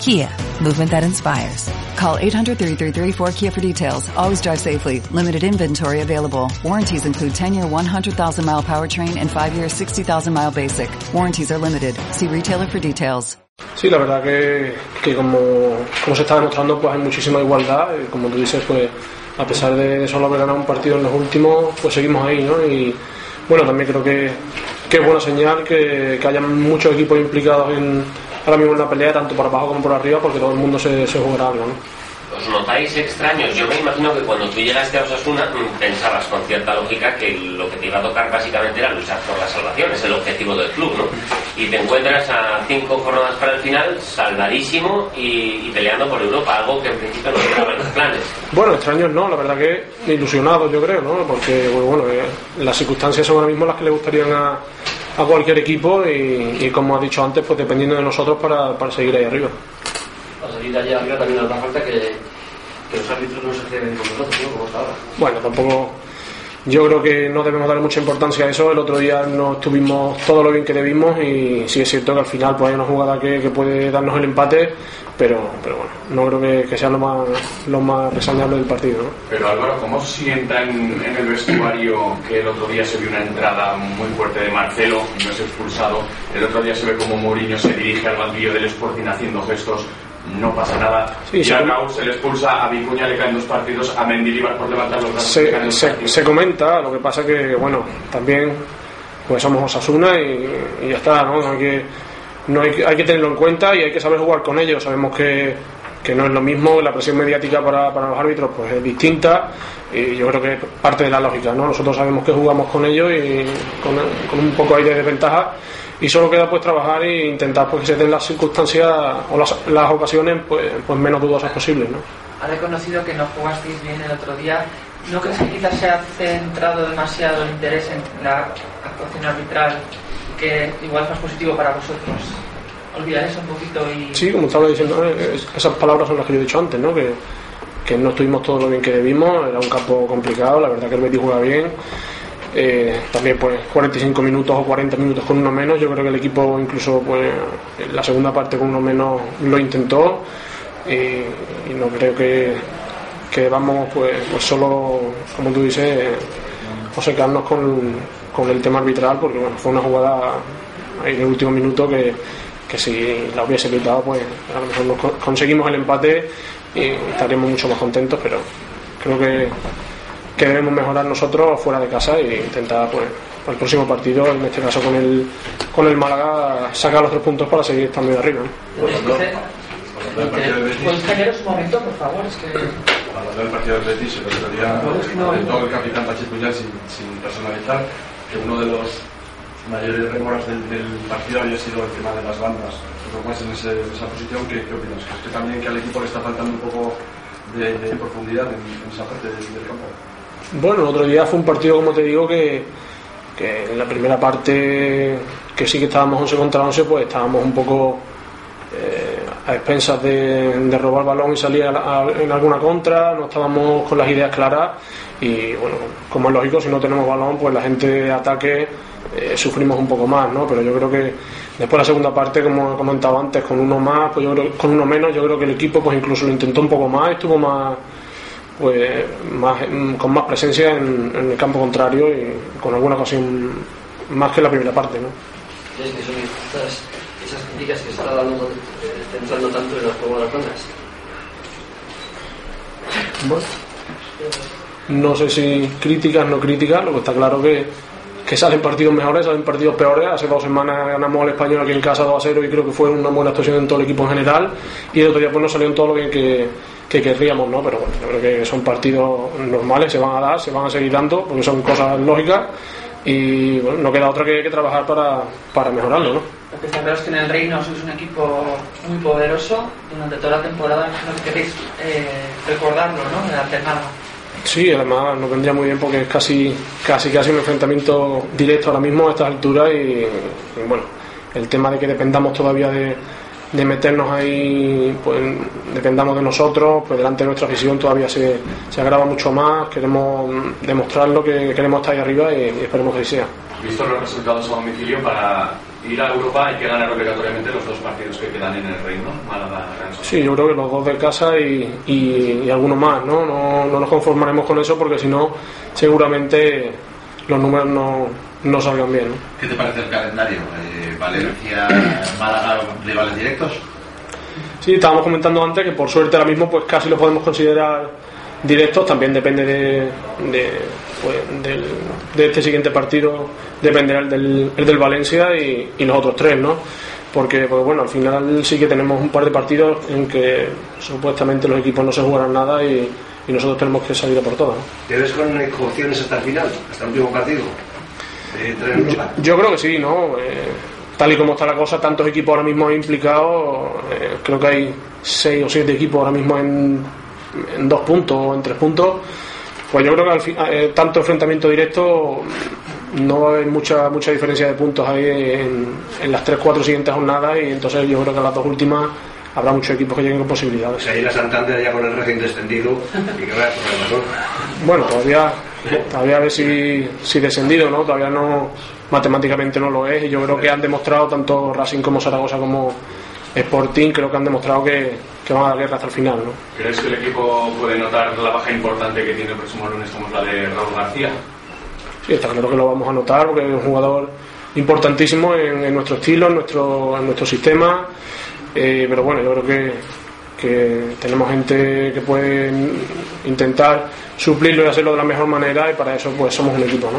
Kia, movement that inspires. Call 800-333-4KIA for details. Always drive safely. Limited inventory available. Warranties include 10-year 100,000-mile powertrain and 5-year 60,000-mile basic. Warranties are limited. See retailer for details. Sí, la verdad que, que como, como se está demostrando, pues hay muchísima igualdad. Y como tú dices, pues a pesar de solo haber ganado un partido en los últimos, pues seguimos ahí, ¿no? Y bueno, también creo que, es buena señal que, que muchos equipos implicados en, ahora mismo en la pelea, tanto por abajo como por arriba, porque todo el mundo se, se jugará algo, ¿no? ¿Os notáis extraños? Yo me imagino que cuando tú llegaste a Osasuna mm, pensabas con cierta lógica que lo que te iba a tocar básicamente era luchar por la salvación, es el objetivo del club, ¿no? Y te encuentras a cinco jornadas para el final, salvadísimo y, y peleando por Europa, algo que en principio no estaba en los planes. Bueno, extraños no, la verdad que ilusionados yo creo, ¿no? Porque bueno, bueno eh, las circunstancias son ahora mismo las que le gustarían a, a cualquier equipo y, y, como has dicho antes, pues dependiendo de nosotros para, para seguir ahí arriba. Para seguir allá arriba también nos da falta que, que los árbitros no se queden con nosotros, ¿no? Como hasta ahora. Bueno, tampoco. Yo creo que no debemos dar mucha importancia a eso. El otro día no estuvimos todo lo bien que debimos y sí es cierto que al final pues, hay una jugada que, puede darnos el empate, pero, pero bueno, no creo que, que sea lo más, lo más reseñable del partido. ¿no? Pero Álvaro, ¿cómo sienta en, en el vestuario que el otro día se vio una entrada muy fuerte de Marcelo, no es expulsado? El otro día se ve como Mourinho se dirige al banquillo del Sporting haciendo gestos no pasa nada. Sí, y se a se le expulsa, a Vicuña le caen dos partidos, a Mendilibar por levantar los brazos. Se, se, comenta, lo que pasa que, bueno, también pues somos Osasuna y, y ya está, ¿no? Hay que, no hay, hay que tenerlo en cuenta y hay que saber jugar con ellos. Sabemos que, que no es lo mismo, la presión mediática para, para los árbitros pues es distinta y yo creo que es parte de la lógica, ¿no? Nosotros sabemos que jugamos con ellos y con, un poco ahí de desventaja y solo queda pues trabajar e intentar pues que se den las circunstancias o las, las ocasiones pues, pues menos dudosas posibles, ¿no? Ha reconocido que no jugasteis bien el otro día. ¿No crees que quizás se ha centrado demasiado el interés en la actuación arbitral, que igual es más positivo para vosotros? Sí, como estaba diciendo, eh, es- esas palabras son las que yo he dicho antes, ¿no? Que, que no estuvimos todo lo bien que debimos, era un campo complicado, la verdad que el Betis juega bien. Eh, también pues 45 minutos o 40 minutos con uno menos, yo creo que el equipo incluso pues en la segunda parte con uno menos lo intentó y, no creo que, que vamos pues, pues solo, como tú dices, obcecarnos con, con el tema arbitral porque bueno, fue una jugada en el último minuto que, que si la hubiese quitado pues a lo mejor nos co- conseguimos el empate y estaríamos mucho más contentos pero creo que, que debemos mejorar nosotros fuera de casa e intentar pues para el próximo partido en este caso con el con el Málaga sacar los tres puntos para seguir estando ahí arriba ¿no? ¿Puedes un momento, por favor? Es que... Hablando del partido del Betis, el otro día No, es que no- comentó el capitán Pacheco ya sin, sin personalizar que uno de los mayores récords del, del partido había sido el tema de las bandas. ¿Tú cómo es en, ese- en esa posición? ¿Qué, qué opinas? ¿Crees que también que al equipo le está faltando un poco de, de profundidad en, en esa parte del, del campo? Bueno, el otro día fue un partido, como te digo, que, que en la primera parte, que sí que estábamos 11 contra 11, pues estábamos un poco a expensas de, de robar balón y salir en alguna contra, no estábamos con las ideas claras y bueno, como es lógico, si no tenemos balón, pues la gente de ataque eh, sufrimos un poco más, ¿no? Pero yo creo que después la segunda parte, como he comentado antes, con uno más, pues yo creo, con uno menos, yo creo que el equipo pues incluso lo intentó un poco más, estuvo más pues más, mm, con más presencia en, el campo contrario y con alguna ocasión más que la primera parte, ¿no? ¿Crees que son injustas críticas que está dando, eh, centrando tanto en las bandas? Bueno, no sé si críticas, no críticas, lo que está claro que, que salen partidos mejores, salen partidos peores. Hace dos semanas ganamos al español aquí en casa 2 a 0 y creo que fue una buena actuación en todo el equipo en general. Y el otro día pues no salió en todo lo bien que, que querríamos, ¿no? Pero bueno, yo creo que son partidos normales, se van a dar, se van a seguir dando, porque son cosas lógicas. Y bueno, no queda otra que, que trabajar para, para mejorarlo, ¿no? Lo que está claro es que en el Reino sois un equipo muy poderoso. Durante toda la temporada que queréis eh, recordarlo, ¿no? De alternarlo. Sí, además nos vendría muy bien porque es casi, casi, casi un enfrentamiento directo ahora mismo a estas alturas y, y, bueno, el tema de que dependamos todavía de, de meternos ahí, pues dependamos de nosotros, pues delante de nuestra afición todavía se, se agrava mucho más, queremos demostrarlo que queremos estar ahí arriba y, y esperemos que así sea. Visto los resultados a domicilio, para ir a Europa hay que ganar obligatoriamente los dos partidos que quedan en el Reino, Málaga, Real. Sí, yo creo que los dos de casa y, y, y algunos más, ¿no? ¿no? No nos conformaremos con eso porque si no, seguramente los números no, no salgan bien. ¿no? ¿Qué te parece el calendario? Eh, Valencia, Málaga, rivales directos. Sí, estábamos comentando antes que por suerte ahora mismo pues casi lo podemos considerar directos, también depende de, de, pues, del, de este siguiente partido, dependerá el del, el del Valencia y, y los otros tres, ¿no? Porque, pues bueno, al final sí que tenemos un par de partidos en que supuestamente los equipos no se jugarán nada y, y nosotros tenemos que salir a por todas. ¿no? ¿Te ves con opciones hasta el final, hasta el último partido? Yo creo que sí, ¿no? Eh, tal y como está la cosa, tantos equipos ahora mismo implicados, eh, creo que hay seis o siete equipos ahora mismo en, en dos puntos o en tres puntos. Pues yo creo que al fin- eh, tanto enfrentamiento directo no va a haber mucha mucha diferencia de puntos ahí en, en las tres cuatro siguientes jornadas y entonces yo creo que las dos últimas habrá muchos equipos que lleguen con posibilidades. sea, ir a Santander ya con el recién descendido y que vaya. Bueno, todavía, todavía a ver si, si descendido, ¿no? Todavía no, matemáticamente no lo es y yo creo que han demostrado, tanto Racing como Zaragoza como Sporting, creo que han demostrado que, que van a dar guerra hasta el final, ¿no? ¿Crees que el equipo puede notar la baja importante que tiene el próximo lunes como la de Raúl García? Sí, está claro que lo vamos a notar porque es un jugador importantísimo en, en nuestro estilo, en nuestro, en nuestro sistema, eh, pero bueno, yo creo que, que tenemos gente que puede intentar suplirlo y hacerlo de la mejor manera y para eso pues somos un equipo, ¿no?